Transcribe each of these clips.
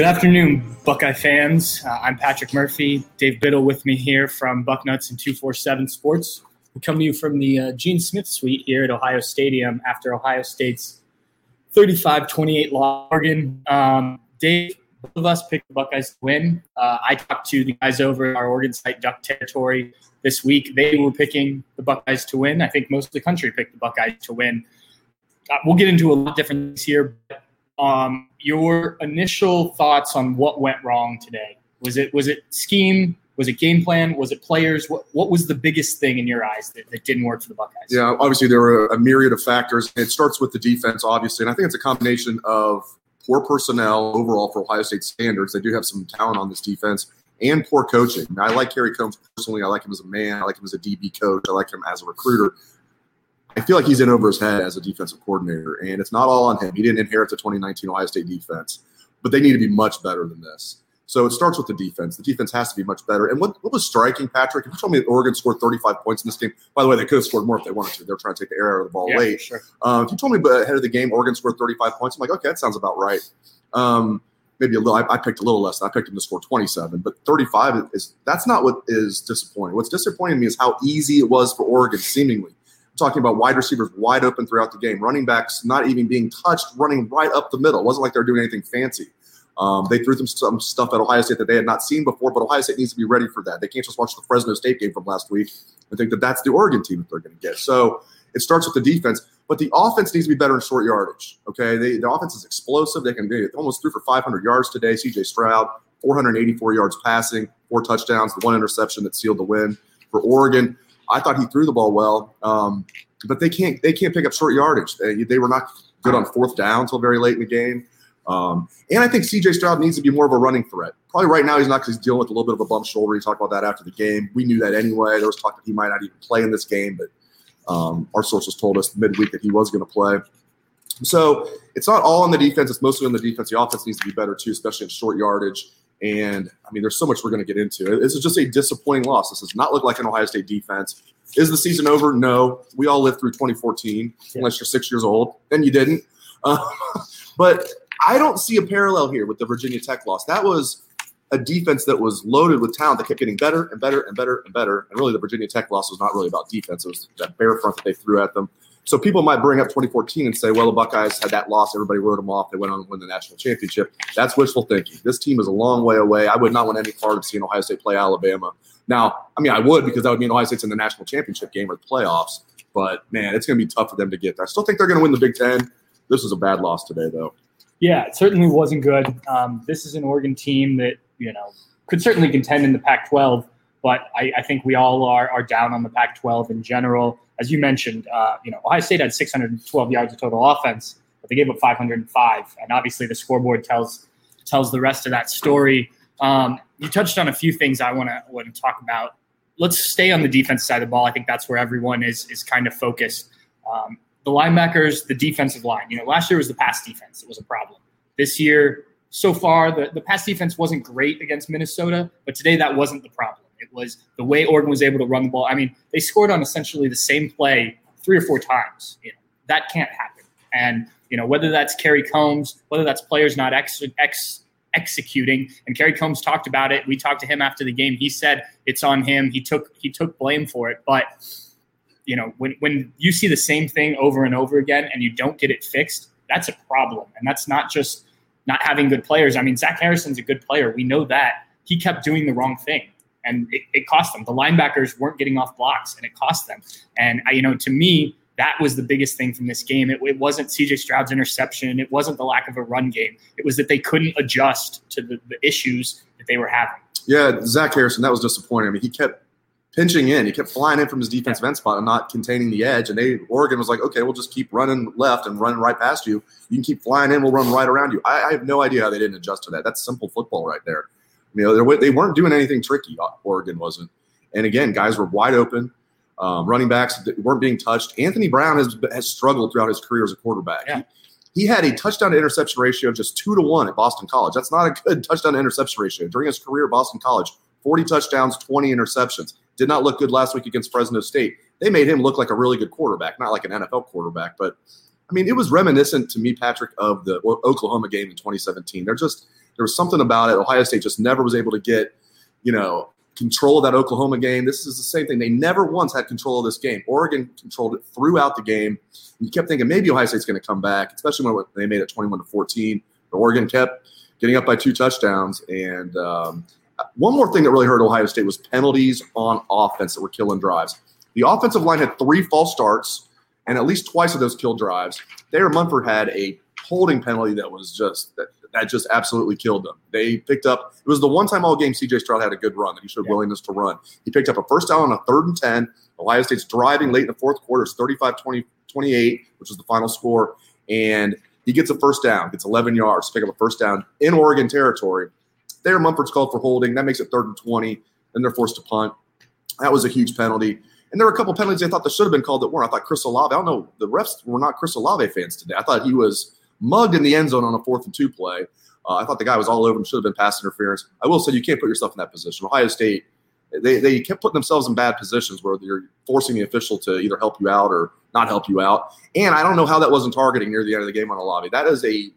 Good afternoon, Buckeye fans. Uh, I'm Patrick Murphy. Dave Biddle with me here from Bucknuts and 247 Sports. We come to you from the uh, Gene Smith Suite here at Ohio Stadium after Ohio State's 35 28 loss. Um, Dave, both of us picked the Buckeyes to win. Uh, I talked to the guys over at our Oregon site, Duck Territory, this week. They were picking the Buckeyes to win. I think most of the country picked the Buckeyes to win. Uh, we'll get into a lot of different things here. But um, your initial thoughts on what went wrong today. Was it was it scheme? Was it game plan? Was it players? What what was the biggest thing in your eyes that, that didn't work for the Buckeyes? Yeah, obviously there were a myriad of factors. It starts with the defense, obviously, and I think it's a combination of poor personnel overall for Ohio State standards. They do have some talent on this defense and poor coaching. I like Kerry Coombs personally. I like him as a man. I like him as a DB coach. I like him as a recruiter. I feel like he's in over his head as a defensive coordinator, and it's not all on him. He didn't inherit the 2019 Ohio State defense, but they need to be much better than this. So it starts with the defense. The defense has to be much better. And what, what was striking, Patrick? If you told me that Oregon scored 35 points in this game, by the way, they could have scored more if they wanted to. They're trying to take the air out of the ball Yeah, late. sure. Um, if you told me ahead of the game Oregon scored 35 points, I'm like, okay, that sounds about right. Um, maybe a little. I, I picked a little less. I picked them to score 27, but 35 is that's not what is disappointing. What's disappointing to me is how easy it was for Oregon, seemingly. Talking about wide receivers wide open throughout the game, running backs not even being touched, running right up the middle. It wasn't like they're doing anything fancy. Um, they threw them some stuff at Ohio State that they had not seen before, but Ohio State needs to be ready for that. They can't just watch the Fresno State game from last week and think that that's the Oregon team that they're going to get. So it starts with the defense, but the offense needs to be better in short yardage. Okay, they, the offense is explosive. They can they almost threw for 500 yards today. C.J. Stroud, 484 yards passing, four touchdowns, the one interception that sealed the win for Oregon. I thought he threw the ball well, um, but they can't they can't pick up short yardage. They, they were not good on fourth down until very late in the game. Um, and I think C.J. Stroud needs to be more of a running threat. Probably right now he's not because he's dealing with a little bit of a bump shoulder. He talked about that after the game. We knew that anyway. There was talk that he might not even play in this game, but um, our sources told us midweek that he was going to play. So it's not all on the defense. It's mostly on the defense. The offense needs to be better too, especially in short yardage. And I mean, there's so much we're going to get into. This is just a disappointing loss. This does not look like an Ohio State defense. Is the season over? No. We all lived through 2014, unless you're six years old, and you didn't. Uh, but I don't see a parallel here with the Virginia Tech loss. That was a defense that was loaded with talent that kept getting better and better and better and better. And really, the Virginia Tech loss was not really about defense. It was that bear front that they threw at them. So people might bring up 2014 and say, well, the Buckeyes had that loss. Everybody wrote them off. They went on to win the national championship. That's wishful thinking. This team is a long way away. I would not want any part of seeing Ohio State play Alabama. Now, I mean, I would because that would mean Ohio State's in the national championship game or the playoffs. But man, it's going to be tough for them to get there. I still think they're going to win the Big Ten. This was a bad loss today, though. Yeah, it certainly wasn't good. Um, this is an Oregon team that you know could certainly contend in the Pac-12, but I, I think we all are are down on the Pac-12 in general. As you mentioned, uh, you know Ohio State had 612 yards of total offense, but they gave up 505, and obviously the scoreboard tells tells the rest of that story. Um, you touched on a few things I want to want to talk about. Let's stay on the defense side of the ball. I think that's where everyone is is kind of focused. Um, the linebackers, the defensive line. You know, last year was the pass defense. It was a problem. This year, so far, the, the pass defense wasn't great against Minnesota, but today that wasn't the problem. Was the way Oregon was able to run the ball. I mean, they scored on essentially the same play three or four times. You know, that can't happen. And, you know, whether that's Kerry Coombs, whether that's players not ex, ex, executing, and Kerry Coombs talked about it. We talked to him after the game. He said it's on him. He took he took blame for it. But you know, when when you see the same thing over and over again and you don't get it fixed, that's a problem. And that's not just not having good players. I mean, Zach Harrison's a good player. We know that. He kept doing the wrong thing. And it, it cost them. The linebackers weren't getting off blocks, and it cost them. And you know, to me, that was the biggest thing from this game. It, it, wasn't CJ Stroud's interception. It wasn't the lack of a run game. It was that they couldn't adjust to the, the issues that they were having. Yeah, Zach Harrison, that was disappointing. I mean, he kept pinching in. He kept flying in from his defensive end spot and not containing the edge. And they Oregon was like, okay, we'll just keep running left and running right past you. You can keep flying in. We'll run right around you. I, I have no idea how they didn't adjust to that. That's simple football right there. You know, they weren't doing anything tricky. Uh, Oregon wasn't. And again, guys were wide open. Um, running backs weren't being touched. Anthony Brown has has struggled throughout his career as a quarterback. Yeah. He, he had a touchdown to interception ratio of just two to one at Boston College. That's not a good touchdown to interception ratio. During his career at Boston College, 40 touchdowns, 20 interceptions. Did not look good last week against Fresno State. They made him look like a really good quarterback, not like an NFL quarterback, but I mean, it was reminiscent to me, Patrick, of the Oklahoma game in 2017. They're just there was something about it. Ohio State just never was able to get, you know, control of that Oklahoma game. This is the same thing. They never once had control of this game. Oregon controlled it throughout the game. And you kept thinking maybe Ohio State's going to come back, especially when they made it 21 to 14. But Oregon kept getting up by two touchdowns. And um, one more thing that really hurt Ohio State was penalties on offense that were killing drives. The offensive line had three false starts, and at least twice of those killed drives. Thayer Munford had a holding penalty that was just that, that just absolutely killed them. They picked up it was the one time all game CJ Stroud had a good run that he showed yeah. willingness to run. He picked up a first down on a third and 10. Ohio State's driving late in the fourth quarter. It's 35 20, 28, which was the final score. And he gets a first down, gets 11 yards, pick up a first down in Oregon territory. There, Munford's called for holding. That makes it third and 20. Then they're forced to punt. That was a huge penalty. And there were a couple penalties I thought that should have been called that weren't. I thought Chris Olave, I don't know, the refs were not Chris Olave fans today. I thought he was mugged in the end zone on a fourth and two play. Uh, I thought the guy was all over him, should have been pass interference. I will say you can't put yourself in that position. Ohio State, they, they kept putting themselves in bad positions where you're forcing the official to either help you out or not help you out. And I don't know how that wasn't targeting near the end of the game on Olave. That is a,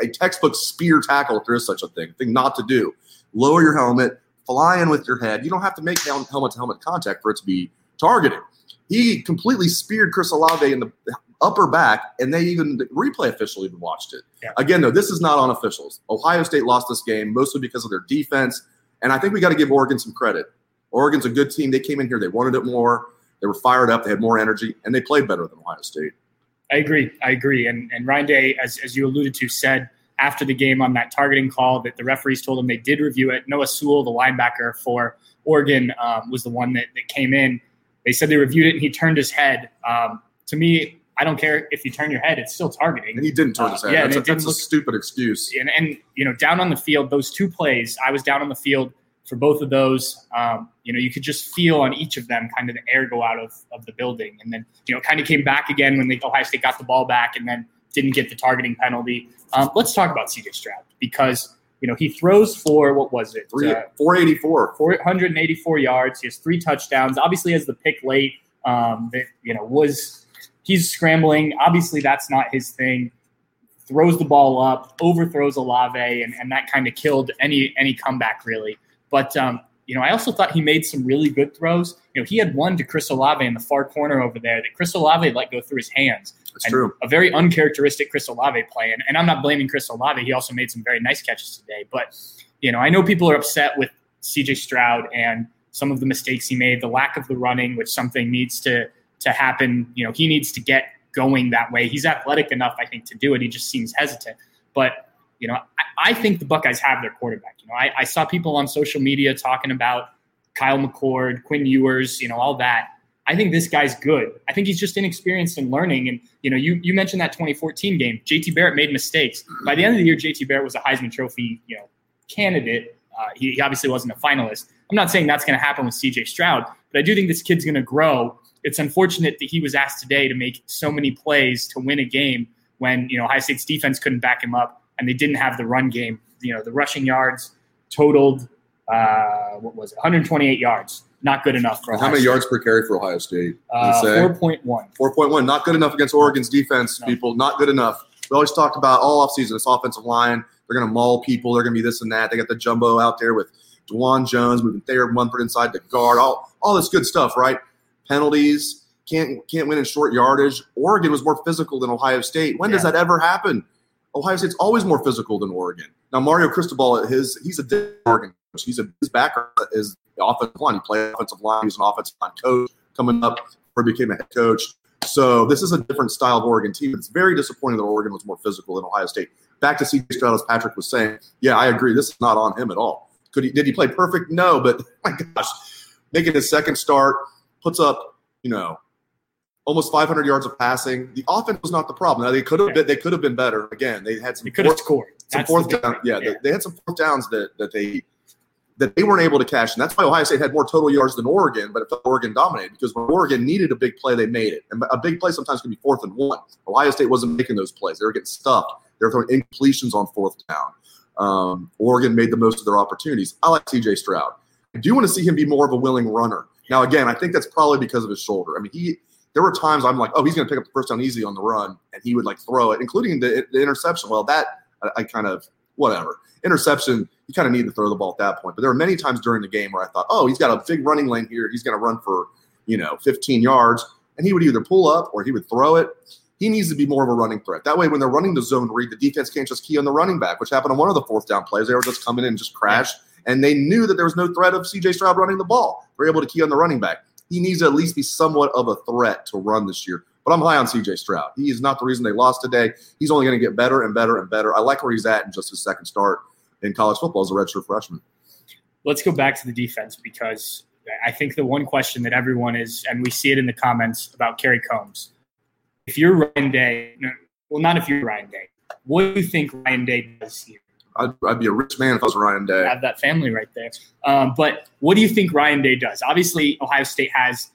a textbook spear tackle if there is such a thing, thing not to do. Lower your helmet, fly in with your head. You don't have to make helmet to helmet contact for it to be targeted. He completely speared Chris Olave in the upper back, and they even the replay official even watched it. Yeah. Again, though, this is not on officials. Ohio State lost this game mostly because of their defense, and I think we got to give Oregon some credit. Oregon's a good team. They came in here, they wanted it more, they were fired up, they had more energy, and they played better than Ohio State. I agree. I agree. And and Ryan Day, as as you alluded to, said after the game on that targeting call that the referees told him they did review it. Noah Sewell, the linebacker for Oregon, um, was the one that, that came in. They said they reviewed it and he turned his head. Um, to me, I don't care if you turn your head; it's still targeting. And he didn't turn his head. Uh, yeah, that's, a, that's look, a, stupid excuse. And, and you know, down on the field, those two plays, I was down on the field for both of those. Um, you know, you could just feel on each of them kind of the air go out of, of the building, and then you know, kind of came back again when the Ohio State got the ball back, and then didn't get the targeting penalty. Um, let's talk about CJ Stroud because you know he throws for what was it? Three, uh, 484, 484 yards. He has three touchdowns. Obviously, has the pick late. Um, that you know was he's scrambling. Obviously, that's not his thing. Throws the ball up, overthrows Olave, and, and that kind of killed any any comeback really. But um, you know, I also thought he made some really good throws. You know, he had one to Chris Olave in the far corner over there that Chris Olave let go through his hands. That's true. A very uncharacteristic Chris Olave play, and, and I'm not blaming Chris Olave. He also made some very nice catches today. But you know, I know people are upset with C.J. Stroud and some of the mistakes he made, the lack of the running, which something needs to to happen. You know, he needs to get going that way. He's athletic enough, I think, to do it. He just seems hesitant. But you know, I, I think the Buckeyes have their quarterback. You know, I, I, saw people on social media talking about Kyle McCord, Quinn Ewers, you know, all that. I think this guy's good. I think he's just inexperienced in learning. And you know, you you mentioned that 2014 game. JT Barrett made mistakes. By the end of the year, JT Barrett was a Heisman Trophy, you know, candidate. Uh, he, he obviously wasn't a finalist. I'm not saying that's going to happen with CJ Stroud, but I do think this kid's going to grow it's unfortunate that he was asked today to make so many plays to win a game when you know High State's defense couldn't back him up and they didn't have the run game. You know, the rushing yards totaled uh, what was it, 128 yards. Not good enough for. How many State. yards per carry for Ohio State? Uh, 4.1. 4.1. Not good enough against Oregon's defense, no. people. Not good enough. We always talked about all offseason this offensive line. They're going to maul people. They're going to be this and that. They got the jumbo out there with Dawand Jones moving Thayer Munford inside the guard. All all this good stuff, right? penalties, can't can't win in short yardage. Oregon was more physical than Ohio State. When yeah. does that ever happen? Ohio State's always more physical than Oregon. Now Mario Cristobal, his he's a Oregon coach. He's a his background is the offensive line. He played offensive line. He was an offensive line coach coming up before he became a head coach. So this is a different style of Oregon team. It's very disappointing that Oregon was more physical than Ohio State. Back to CJ Stroud, as Patrick was saying, yeah, I agree. This is not on him at all. Could he? Did he play perfect? No, but my gosh, making his second start puts up, you know, almost 500 yards of passing. The offense was not the problem. Now they could have been, they could have been better. Again, they had some. They could have scored. Some That's fourth down. big Yeah. They, they had some fourth downs that that they that they weren't able to cash, and that's why Ohio State had more total yards than Oregon. But it felt Oregon dominated because when Oregon needed a big play, they made it. And a big play sometimes can be fourth and one. Ohio State wasn't making those plays; they were getting stuffed. They were throwing incompletions on fourth down. Um, Oregon made the most of their opportunities. I like C.J. Stroud. I do want to see him be more of a willing runner. Now, again, I think that's probably because of his shoulder. I mean, he there were times I'm like, oh, he's going to pick up the first down easy on the run, and he would like throw it, including the, the interception. Well, that I, I kind of whatever interception. You kind of need to throw the ball at that point. But there were many times during the game where I thought, oh, he's got a big running lane here. He's going to run for you know 15 yards, and he would either pull up or he would throw it. He needs to be more of a running threat. That way, when they're running the zone read, the defense can't just key on the running back, which happened on one of the fourth down plays. They were just coming in and just crashed, and they knew that there was no threat of C.J. Stroud running the ball. They were able to key on the running back. He needs to at least be somewhat of a threat to run this year. But I'm high on C.J. Stroud. He is not the reason they lost today. He's only going to get better and better and better. I like where he's at in just his second start in college football as a redshirt freshman. let's go back to the defense because I think the one question that everyone is, and we see it in the comments about Kerry Coombs. If you're Ryan Day, well, not if you're Ryan Day, what do you think Ryan Day does here? I'd, I'd be a rich man if I was Ryan Day. I have that family right there. Um, but what do you think Ryan Day does? Obviously, Ohio State has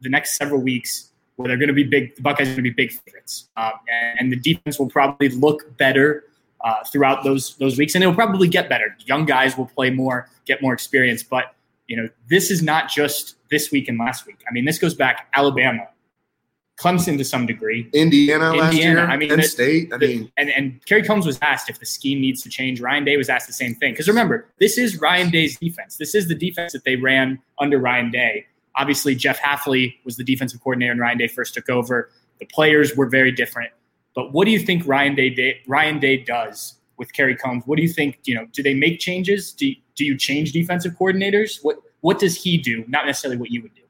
the next several weeks where they're going to be big. The Buckeyes are going to be big favorites, um, and, and the defense will probably look better uh, throughout those those weeks, and it will probably get better. Young guys will play more, get more experience, but you know this is not just this week and last week. I mean, this goes back Alabama, Clemson to some degree, Indiana, last Indiana, year, I mean, Penn the- State. I mean, and and Kerry Coombs was asked if the scheme needs to change. Ryan Day was asked the same thing. Because remember, this is Ryan Day's defense. This is the defense that they ran under Ryan Day. Obviously, Jeff Hafley was the defensive coordinator, and Ryan Day first took over. The players were very different. But what do you think Ryan Day, Day Ryan Day does with Kerry Coombs? What do you think? You know, do they make changes? Do do you change defensive coordinators? What what does he do? Not necessarily what you would do.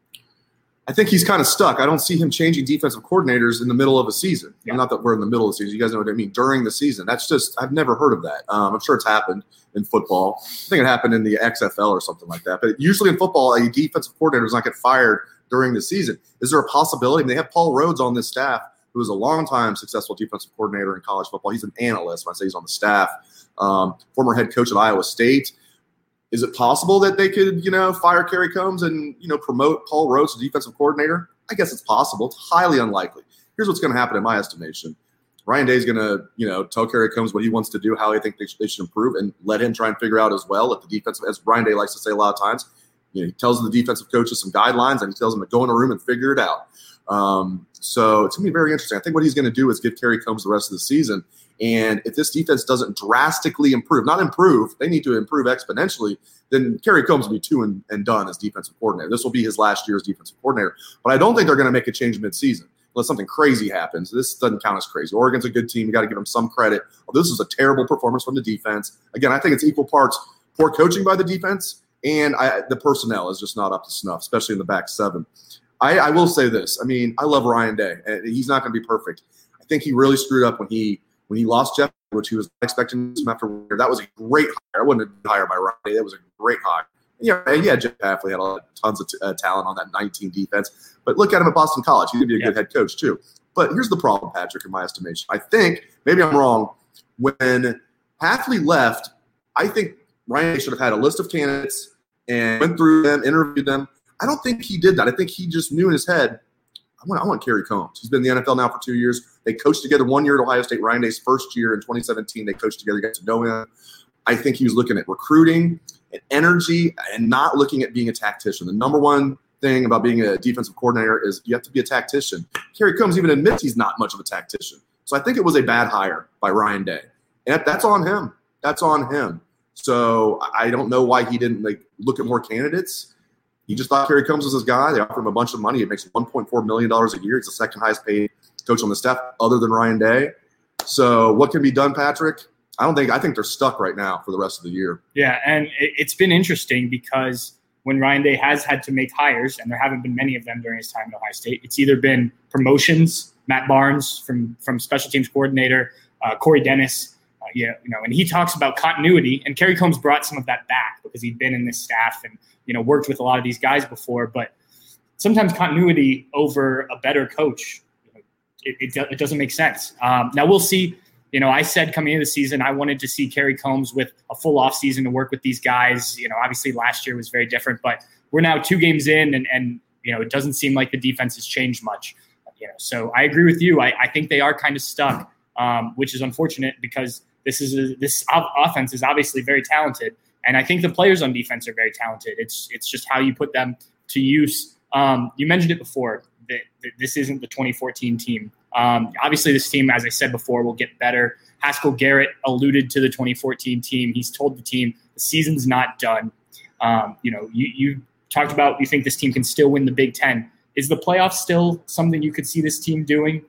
I think he's kind of stuck. I don't see him changing defensive coordinators in the middle of a season. Yeah. Not that we're in the middle of the season. You guys know what I mean. During the season, that's just I've never heard of that. Um, I'm sure it's happened in football. I think it happened in the XFL or something like that. But usually in football, a defensive coordinator does not get fired during the season. Is there a possibility? I mean, they have Paul Rhoads on this staff, who is a long-time successful defensive coordinator in college football. He's an analyst. When I say he's on the staff, um, former head coach at Iowa State. Is it possible that they could, you know, fire Kerry Coombs and you know promote Paul Rhoads to defensive coordinator? I guess it's possible. It's highly unlikely. Here's what's going to happen in my estimation. Ryan Day's going to, you know, tell Kerry Coombs what he wants to do, how he think they should, they should improve, and let him try and figure out as well. If the defensive, as Ryan Day likes to say a lot of times, you know, he tells the defensive coaches some guidelines and he tells them to go in a room and figure it out. Um, so it's going to be very interesting. I think what he's going to do is give Kerry Coombs the rest of the season. And if this defense doesn't drastically improve, not improve, they need to improve exponentially, then Kerry Coombs will be two and, and done as defensive coordinator. This will be his last year as defensive coordinator. But I don't think they're going to make a change midseason unless something crazy happens. This doesn't count as crazy. Oregon's a good team. You got to give them some credit. Well, this is a terrible performance from the defense. Again, I think it's equal parts poor coaching by the defense and I, the personnel is just not up to snuff, especially in the back seven. I, I will say this. I mean, I love Ryan Day. and He's not going to be perfect. I think he really screwed up when he when he lost Jeff, which he was expecting him after. That was a great hire. I wouldn't have been hired by Ryan Day. That was a great hire. Yeah, and yeah, Jeff Hafley had a lot, tons of t- uh, talent on that 19 defense. But look at him at Boston College. He could be a good head coach too. But here's the problem, Patrick, in my estimation. I think maybe I'm wrong. When Hafley left, I think Ryan should have had a list of candidates and went through them, interviewed them. I don't think he did that. I think he just knew in his head, I want, I want Kerry Coombs. He's been in the NFL now for two years. They coached together one year at Ohio State. Ryan Day's first year in 2017, they coached together, got to know him. I think he was looking at recruiting and energy and not looking at being a tactician. The number one thing about being a defensive coordinator is you have to be a tactician. Kerry Coombs even admits he's not much of a tactician. So I think it was a bad hire by Ryan Day. And that's on him. That's on him. So I don't know why he didn't like look at more candidates. He just thought Kerry Coombs was his guy. They offered him a bunch of money. It makes $1.4 million a year. He's the second highest paid coach on the staff other than Ryan Day. So what can be done, Patrick? I don't think I think they're stuck right now for the rest of the year. Yeah, and it, it's been interesting because when Ryan Day has had to make hires, and there haven't been many of them during his time at Ohio State, it's either been promotions, Matt Barnes from from special teams coordinator, uh, Corey Dennis, you know, and he talks about continuity. And Kerry Coombs brought some of that back because he'd been in this staff and you know worked with a lot of these guys before. But sometimes continuity over a better coach, it, it, it doesn't make sense. Um, now we'll see. You know, I said coming into the season, I wanted to see Kerry Coombs with a full off season to work with these guys. You know, obviously last year was very different, but we're now two games in, and and you know, it doesn't seem like the defense has changed much. You know, so I agree with you. I, I think they are kind of stuck, um, which is unfortunate because this is a, this offense is obviously very talented, and I think the players on defense are very talented. It's it's just how you put them to use. Um, you mentioned it before that, that, this isn't the 2014 team. Um, obviously, this team, as I said before, will get better. Haskell Garrett alluded to the 2014 team. He's told the team the season's not done. Um, you know, you, you talked about you think this team can still win the Big Ten. Is the playoffs still something you could see this team doing,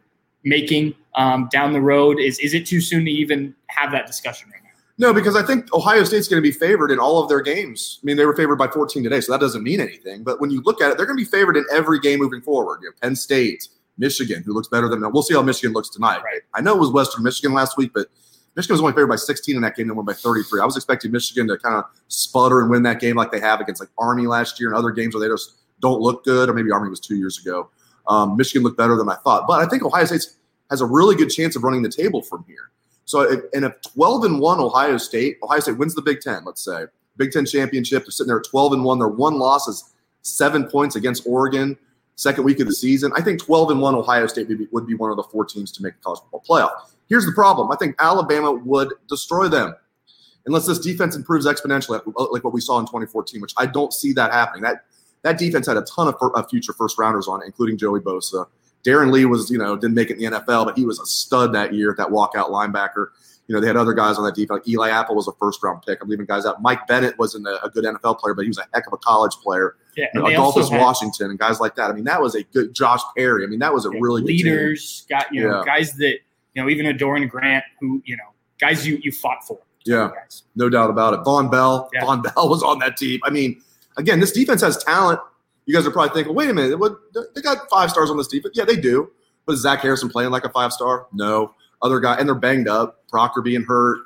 making um, down the road? Is is it too soon to even have that discussion right now? No, because I think Ohio State's going to be favored in all of their games. I mean, they were favored by 14 today, so that doesn't mean anything. But when you look at it, they're going to be favored in every game moving forward. You know, Penn State, Michigan, who looks better than them. We'll see how Michigan looks tonight. Right. I know it was Western Michigan last week, but Michigan was only favored by 16 in that game. They won by 33. I was expecting Michigan to kind of sputter and win that game like they have against like Army last year and other games where they just don't look good, or maybe Army was two years ago. Um, Michigan looked better than I thought, but I think Ohio State has a really good chance of running the table from here. So, if, and if 12 and one Ohio State, Ohio State wins the Big Ten, let's say Big Ten championship, they're sitting there at 12 and one. Their one loss is seven points against Oregon second week of the season. I think 12 and 1 Ohio State would be, would be one of the four teams to make the college football playoff. Here's the problem I think Alabama would destroy them unless this defense improves exponentially, like what we saw in 2014, which I don't see that happening. That that defense had a ton of, of uh, future first rounders on it, including Joey Bosa. Darron Lee was, you know, didn't make it in the NFL, but he was a stud that year at that walkout linebacker. You know, they had other guys on that defense. Like Eli Apple was a first round pick. I'm leaving guys out. Mike Bennett wasn't a, a good NFL player, but he was a heck of a college player. Yeah, you know, Adolphus Washington and guys like that. I mean, that was a good Josh Perry. I mean, that was a yeah, really leaders. Good got you know Yeah. guys that you know even a Doran Grant who you know guys you you fought for. Yeah. Guys. No doubt about it. Vonn Bell. Yeah. Vonn Bell was on that team. I mean, again, this defense has talent. You guys are probably thinking, wait a minute, what, they got five stars on this defense. Yeah, they do. But is Zach Harrison playing like a five star? No. Other guy, and they're banged up. Proctor being hurt.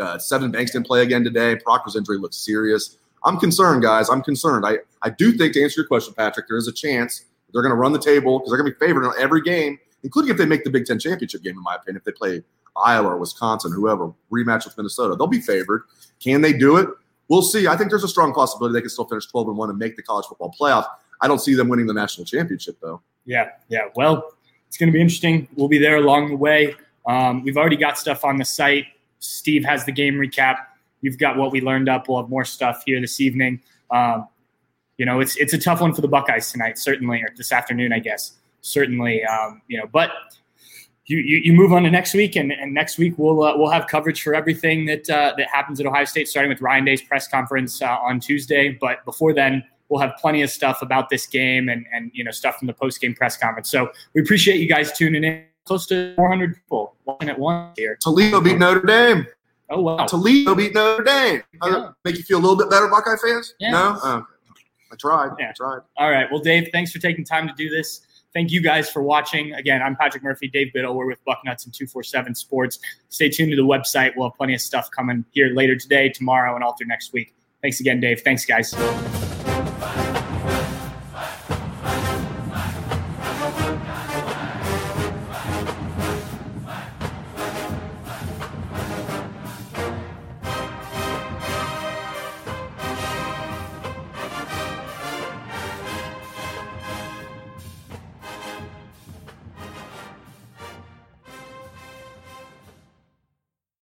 Uh, Sevyn Banks didn't play again today. Proctor's injury looks serious. I'm concerned, guys. I'm concerned. I, I do think, to answer your question, Patrick, there is a chance they're going to run the table because they're going to be favored in every game, including if they make the Big Ten championship game, in my opinion. If they play Iowa or Wisconsin, whoever, rematch with Minnesota, they'll be favored. Can they do it? We'll see. I think there's a strong possibility they can still finish 12 and 1 and make the college football playoff. I don't see them winning the national championship, though. Yeah, yeah. Well, it's going to be interesting. We'll be there along the way. Um, we've already got stuff on the site. Steve has the game recap. You've got what we learned up. We'll have more stuff here this evening. Um, you know, it's it's a tough one for the Buckeyes tonight, certainly, or this afternoon, I guess. Certainly, um, you know, but you, you, you move on to next week, and, and next week we'll uh, we'll have coverage for everything that uh, that happens at Ohio State, starting with Ryan Day's press conference uh, on Tuesday. But before then, we'll have plenty of stuff about this game and and you know stuff from the post game press conference. So we appreciate you guys tuning in. Close to 400 people watching at once here. Toledo beat Notre Dame. Oh wow! Toledo beat Notre Dame. Yeah. make you feel a little bit better, Buckeye fans? Yeah. No? Oh, I tried. Yeah. I tried. All right. Well, Dave, thanks for taking time to do this. Thank you guys for watching. Again, I'm Patrick Murphy, Dave Biddle. We're with Bucknuts and 247 Sports. Stay tuned to the website. We'll have plenty of stuff coming here later today, tomorrow, and all through next week. Thanks again, Dave. Thanks, guys.